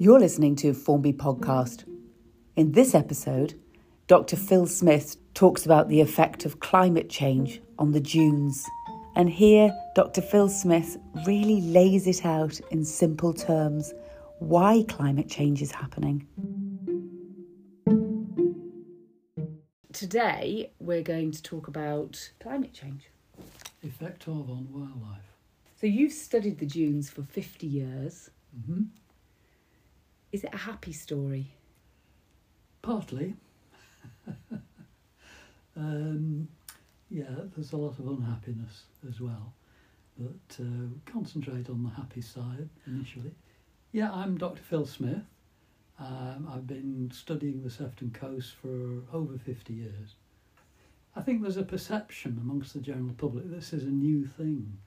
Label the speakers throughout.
Speaker 1: You're listening to Formby Podcast. In this episode, Dr. Phil Smith talks about the effect of climate change on the dunes. And here, Dr. Phil Smith really lays it out in simple terms why climate change is happening. Today, we're going to talk about climate change.
Speaker 2: Effect of on wildlife.
Speaker 1: So, you've studied the dunes for 50 years.
Speaker 2: hmm
Speaker 1: Is it a happy story?
Speaker 2: Partly. um, yeah, there's a lot of unhappiness as well, but uh, concentrate on the happy side initially. Yeah, I'm Dr. Phil Smith. Um, I've been studying the Sefton Coast for over 50 years. I think there's a perception amongst the general public this is a new thing.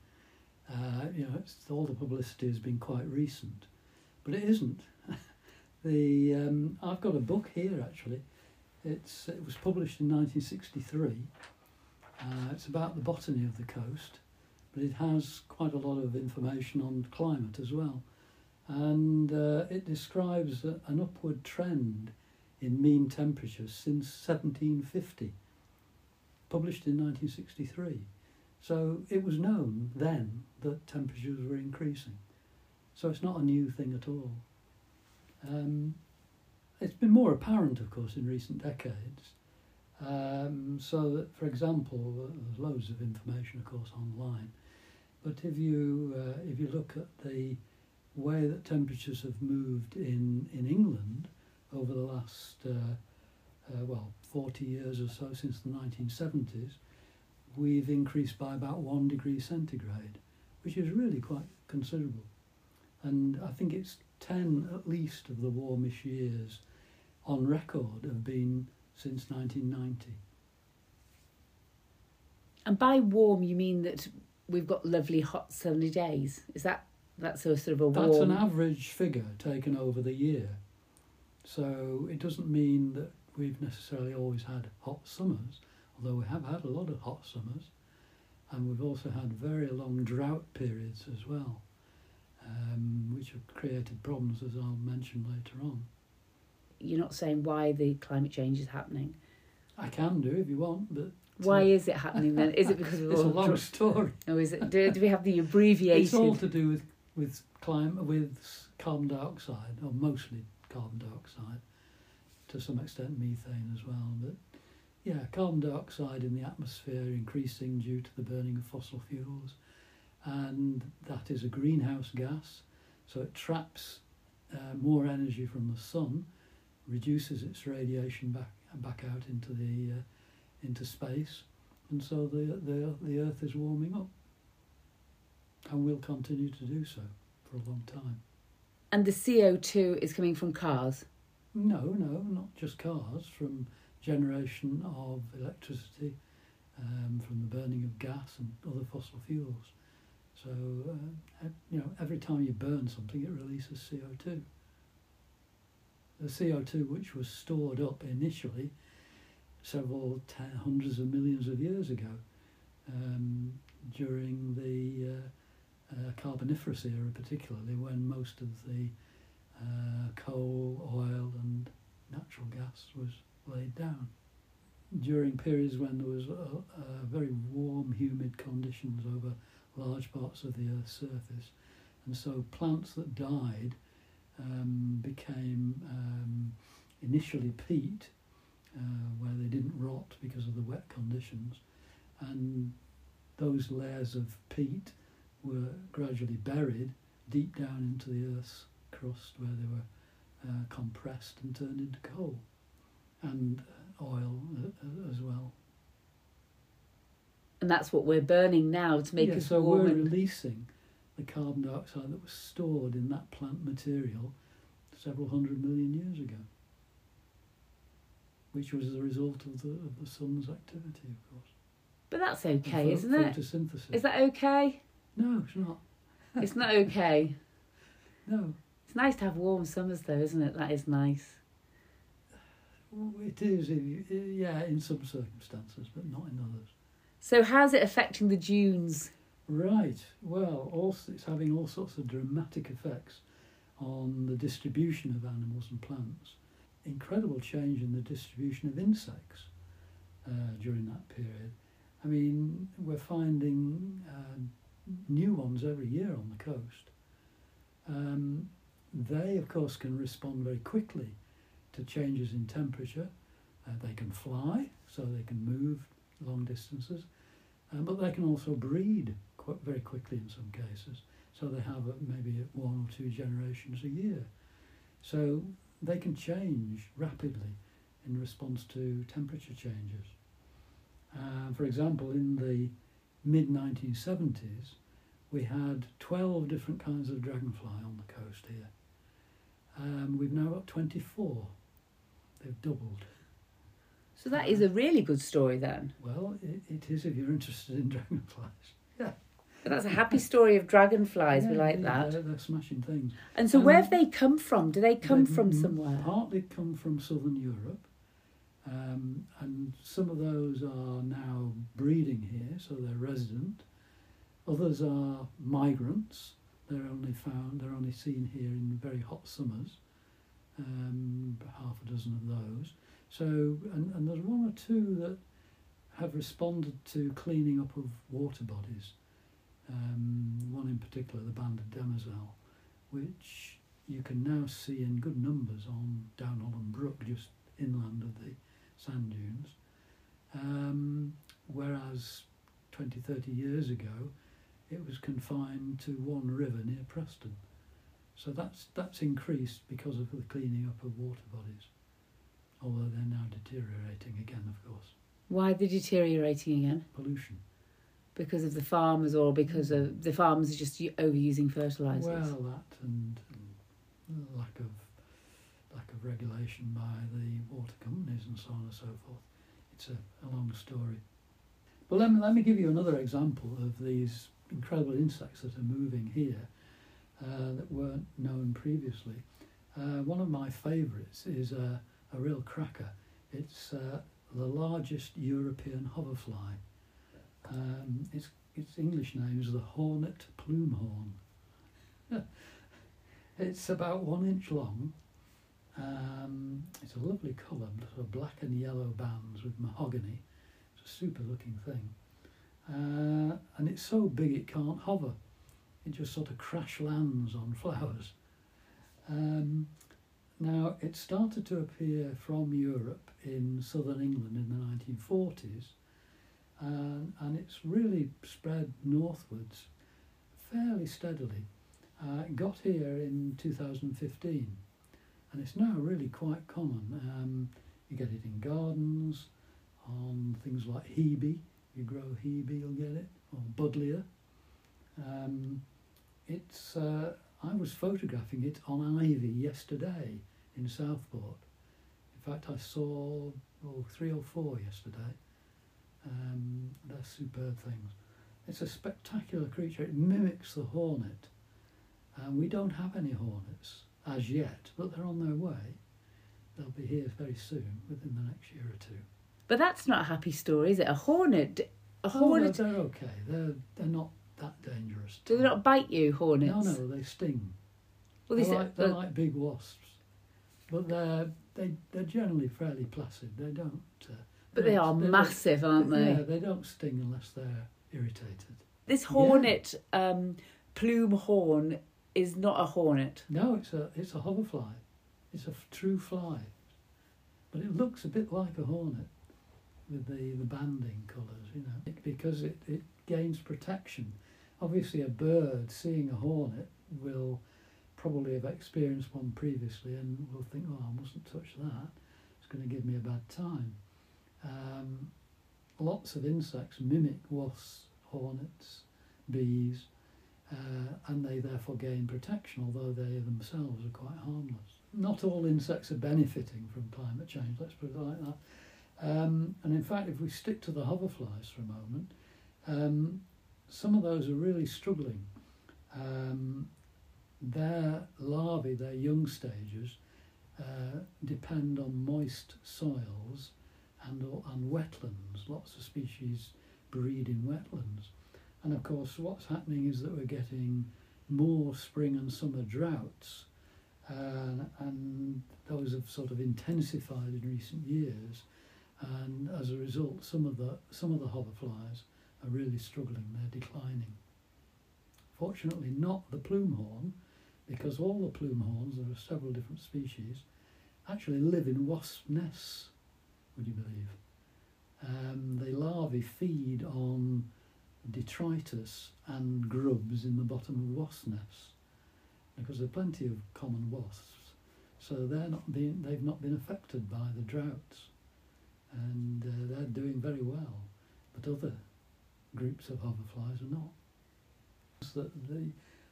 Speaker 2: Uh, you know, all the publicity has been quite recent, but it isn't. The um, I've got a book here actually. It's it was published in 1963. Uh, it's about the botany of the coast, but it has quite a lot of information on climate as well, and uh, it describes a, an upward trend in mean temperatures since 1750. Published in 1963. So it was known then that temperatures were increasing. So it's not a new thing at all. Um, it's been more apparent, of course, in recent decades. Um, so that, for example, there's loads of information, of course, online. But if you uh, if you look at the way that temperatures have moved in in England over the last uh, uh, well 40 years or so since the 1970s, we've increased by about one degree centigrade, which is really quite considerable. And I think it's 10 at least of the warmest years on record have been since 1990.
Speaker 1: And by warm, you mean that we've got lovely hot sunny days? Is that that's a sort of a warm?
Speaker 2: That's an average figure taken over the year. So it doesn't mean that we've necessarily always had hot summers, although we have had a lot of hot summers, and we've also had very long drought periods as well, um, which have created problems, as I'll mention later on.
Speaker 1: You're not saying why the climate change is happening.
Speaker 2: I can do if you want, but
Speaker 1: Why is it happening then? Is it because of
Speaker 2: it's a
Speaker 1: all
Speaker 2: long
Speaker 1: dr-
Speaker 2: story.
Speaker 1: or is it? Do, do we have the abbreviated?
Speaker 2: It's all to do with with climate, with carbon dioxide, or mostly carbon dioxide, to some extent methane as well. But yeah, carbon dioxide in the atmosphere increasing due to the burning of fossil fuels, and that is a greenhouse gas, so it traps uh, more energy from the sun, reduces its radiation back back out into the uh, into space, and so the the the Earth is warming up and will continue to do so for a long time.
Speaker 1: and the CO two is coming from cars.
Speaker 2: No, no, not just cars, from generation of electricity, um, from the burning of gas and other fossil fuels. So, uh, you know, every time you burn something, it releases CO2. The CO2, which was stored up initially several ten, hundreds of millions of years ago, um, during the uh, uh, Carboniferous era, particularly when most of the uh, coal, oil, and natural gas was laid down. During periods when there was uh, uh, very warm, humid conditions over large parts of the Earth's surface, and so plants that died um, became um, initially peat, uh, where they didn't rot because of the wet conditions, and those layers of peat were gradually buried deep down into the Earth's crust where they were uh, compressed and turned into coal. And uh, oil uh, uh, as well.
Speaker 1: And that's what we're burning now to make
Speaker 2: yeah,
Speaker 1: us
Speaker 2: so
Speaker 1: warm.
Speaker 2: we're
Speaker 1: and-
Speaker 2: releasing the carbon dioxide that was stored in that plant material several hundred million years ago, which was the result of the of the sun's activity, of course.
Speaker 1: but that's okay,
Speaker 2: pho-
Speaker 1: isn't it?
Speaker 2: Photosynthesis.
Speaker 1: Is that okay?
Speaker 2: No, it's not.
Speaker 1: It's not okay.
Speaker 2: No,
Speaker 1: It's nice to have warm summers, though, isn't it? That is nice.
Speaker 2: It is. Yeah, in some circumstances, but not in others.
Speaker 1: So, how's it affecting the dunes?
Speaker 2: Right. Well, also it's having all sorts of dramatic effects on the distribution of animals and plants, incredible change in the distribution of insects uh, during that period. I mean, we're finding uh, new ones every year on the coast. Um, they, of course, can respond very quickly to changes in temperature. Uh, they can fly, so they can move long distances, um, but they can also breed quite very quickly in some cases. So they have uh, maybe one or two generations a year. So they can change rapidly in response to temperature changes. Uh, for example, in the mid 1970s, we had 12 different kinds of dragonfly on the coast here. Um, we've now got 24. They've doubled.
Speaker 1: So that is a really good story then.
Speaker 2: Well, it, it is if you're interested in dragonflies. Yeah.
Speaker 1: But that's a happy story of dragonflies. we like
Speaker 2: yeah,
Speaker 1: that.
Speaker 2: They're, they're smashing things.
Speaker 1: And so,
Speaker 2: Um,
Speaker 1: where have they come from? Do they come from somewhere?
Speaker 2: Partly come from southern Europe, um, and some of those are now breeding here, so they're resident. Others are migrants. They're only found, they're only seen here in very hot summers. Um, half a dozen of those. So, and, and there's one or two that have responded to cleaning up of water bodies. Um, one in particular, the banded demoiselle, which you can now see in good numbers on Down Holland Brook, just inland of the sand dunes. Um, whereas 20, 30 years ago, it was confined to one river near Preston. So that's that's increased because of the cleaning up of water bodies, although they're now deteriorating again, of course.
Speaker 1: Why are they deteriorating again?
Speaker 2: Pollution.
Speaker 1: Because of the farmers, or because of the farmers are just overusing fertilizers?
Speaker 2: Well, that and um, lack of lack of regulation by the water companies and so on and so forth. It's a, a long story. But let me, let me give you another example of these incredible insects that are moving here uh, that weren't known previously. Uh, one of my favourites is a, a real cracker. It's uh, the largest European hoverfly. Um, its, its English name is the hornet plumehorn. it's about one inch long. Um, it's a lovely colour, sort of black and yellow bands with mahogany. It's a super looking thing. Uh, and it's so big it can't hover. It just sort of crash lands on flowers. Um, now, it started to appear from Europe in southern England in the 1940s, and, and it's really spread northwards fairly steadily. Uh, got here in 2015, and it's now really quite common. Um, you get it in gardens, on things like hebe. You grow hebe, you'll get it, or buddleia. Um, it's. Uh, I was photographing it on ivy yesterday in Southport. In fact, I saw oh, three or four yesterday. Um, they're superb things. It's a spectacular creature. It mimics the hornet. And we don't have any hornets as yet, but they're on their way. They'll be here very soon, within the next year or two.
Speaker 1: But that's not a happy story, is it? A hornet. A
Speaker 2: Oh,
Speaker 1: hornet.
Speaker 2: they're, they're okay. They're they're not that dangerous.
Speaker 1: Do they not bite you, hornets?
Speaker 2: No, no, they sting.
Speaker 1: Well, they
Speaker 2: they're like, they're like big wasps, but they're they they're generally fairly placid. They don't. Uh,
Speaker 1: but they are massive, aren't they?
Speaker 2: Yeah, they don't sting unless they're irritated.
Speaker 1: This hornet, um, plume horn, is not a hornet.
Speaker 2: No, it's a it's a hoverfly. It's a f- true fly, but it looks a bit like a hornet with the, the banding colours, you know, because it, it gains protection. Obviously, a bird seeing a hornet will probably have experienced one previously and will think, oh, I mustn't touch that. It's going to give me a bad time. Um, lots of insects mimic wasps, hornets, bees, uh, and they therefore gain protection, although they themselves are quite harmless. Not all insects are benefiting from climate change, let's put it like that. Um, and in fact, if we stick to the hoverflies for a moment, um, some of those are really struggling. Um, their larvae, their young stages, uh, depend on moist soils and, and wetlands. Lots of species breed in wetlands. And of course, what's happening is that we're getting more spring and summer droughts uh, and those have sort of intensified in recent years. And as a result, some of the some of the hoverflies are really struggling. They're declining. Fortunately, not the plume horn, because all the plume horns, there are several different species, actually live in wasp nests. Would you believe? Um, the larvae feed on detritus and grubs in the bottom of wasp nests because there are plenty of common wasps. So they're not being, they've not been affected by the droughts and uh, they're doing very well. But other groups of hoverflies or not. That the,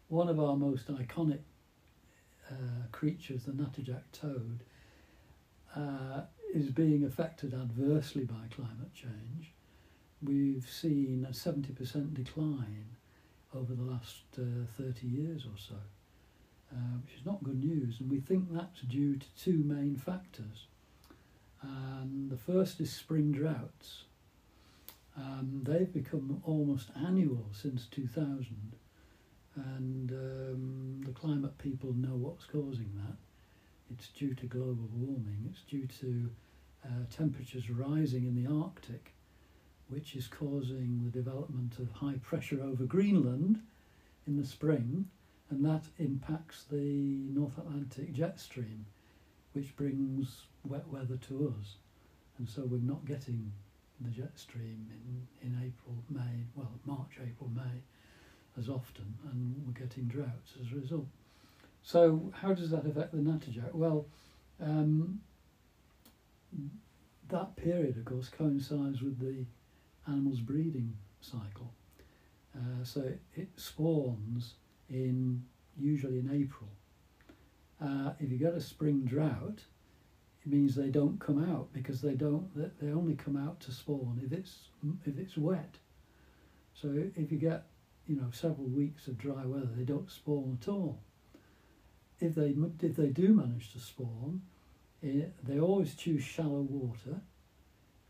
Speaker 2: one of our most iconic uh, creatures, the natterjack toad, uh, is being affected adversely by climate change. We've seen a 70% decline over the last uh, 30 years or so, uh, which is not good news. And we think that's due to two main factors. And the first is spring droughts. Um, they've become almost annual since 2000, and um, the climate people know what's causing that. It's due to global warming, it's due to uh, temperatures rising in the Arctic, which is causing the development of high pressure over Greenland in the spring, and that impacts the North Atlantic jet stream, which brings wet weather to us. And so we're not getting the jet stream in, in April, May, well, March, April, May as often, and we're getting droughts as a result. So, how does that affect the natterjack? Well, um, that period, of course, coincides with the animal's breeding cycle. Uh, so it, it, spawns in usually in April. Uh, if you get a spring drought, it means they don't come out because they don't. They only come out to spawn if it's if it's wet. So if you get you know several weeks of dry weather, they don't spawn at all. If they if they do manage to spawn, it, they always choose shallow water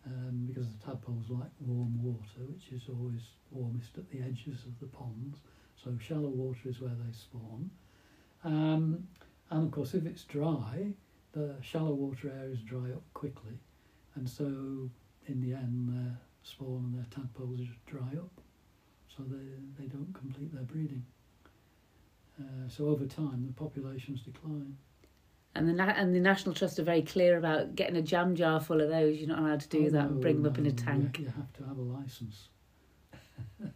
Speaker 2: um, because the tadpoles like warm water, which is always warmest at the edges of the ponds. So shallow water is where they spawn. Um, and of course, if it's dry, the shallow water areas dry up quickly, and so in the end, their spawn and their tadpoles dry up, so they they don't complete their breeding. Uh, so over time, the populations decline.
Speaker 1: And the Na- and the National Trust are very clear about getting a jam jar full of those. You're not allowed to do
Speaker 2: oh,
Speaker 1: that
Speaker 2: no,
Speaker 1: and bring them
Speaker 2: no,
Speaker 1: up in a tank.
Speaker 2: You, you have to have a license.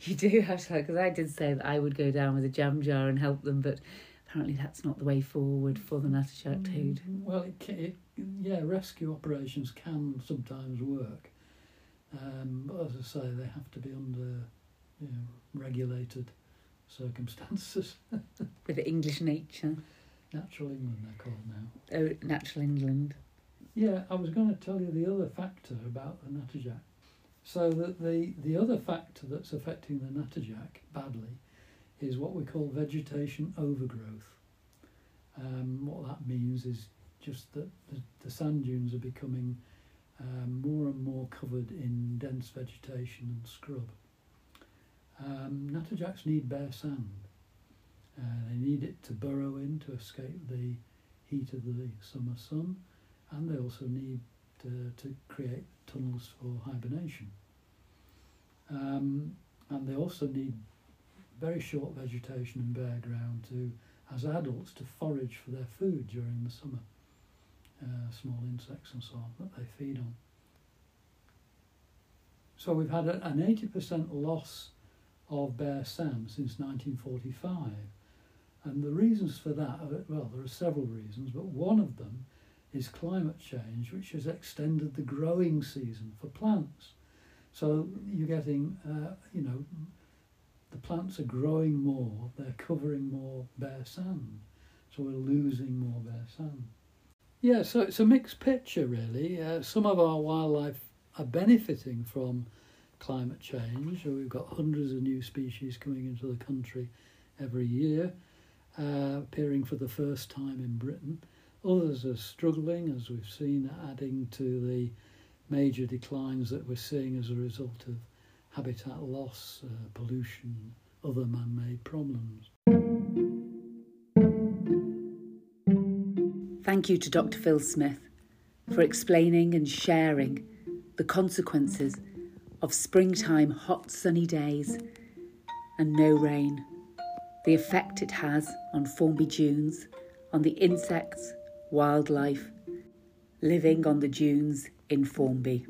Speaker 1: you do have to, because I did say that I would go down with a jam jar and help them, but apparently that's not the way forward for the natterjack
Speaker 2: Mm,
Speaker 1: toad.
Speaker 2: Well, it, it, yeah, rescue operations can sometimes work, um, but as I say, they have to be under you know, regulated circumstances.
Speaker 1: With the English nature,
Speaker 2: Natural England, they're called now.
Speaker 1: oh, natural England.
Speaker 2: Yeah, I was going to tell you the other factor about the natterjack. So that the, the other factor that's affecting the natterjack badly is what we call vegetation overgrowth. Um, what that means is just that the, the sand dunes are becoming um, more and more covered in dense vegetation and scrub. Um, natterjacks need bare sand. Uh, they need it to burrow in to escape the heat of the summer sun, and they also need to, to create tunnels for hibernation. Um, and they also need very short vegetation and bare ground to, as adults, to forage for their food during the summer. Uh, small insects and so on that they feed on. So we've had a, an 80% loss of bare sand since 1945. And the reasons for that, are, well, there are several reasons, but one of them is climate change, which has extended the growing season for plants. So you're getting, uh, you know, the plants are growing more, they're covering more bare sand. So we're losing more bare sand. Yeah, so it's a mixed picture, really. Uh, some of our wildlife are benefiting from climate change. We've got hundreds of new species coming into the country every year, uh, appearing for the first time in Britain. Others are struggling, as we've seen, adding to the major declines that we're seeing as a result of habitat loss, uh, pollution, other man made problems.
Speaker 1: Thank you to Dr. Phil Smith for explaining and sharing the consequences of springtime hot sunny days and no rain, the effect it has on Formby dunes, on the insects, wildlife living on the dunes in Formby.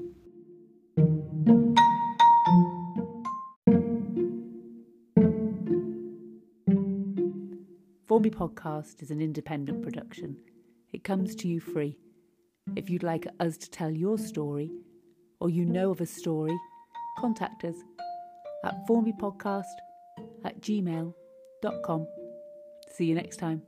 Speaker 1: Podcast is an independent production. It comes to you free. If you'd like us to tell your story, or you know of a story, contact us at formbypodcast at gmail.com. See you next time.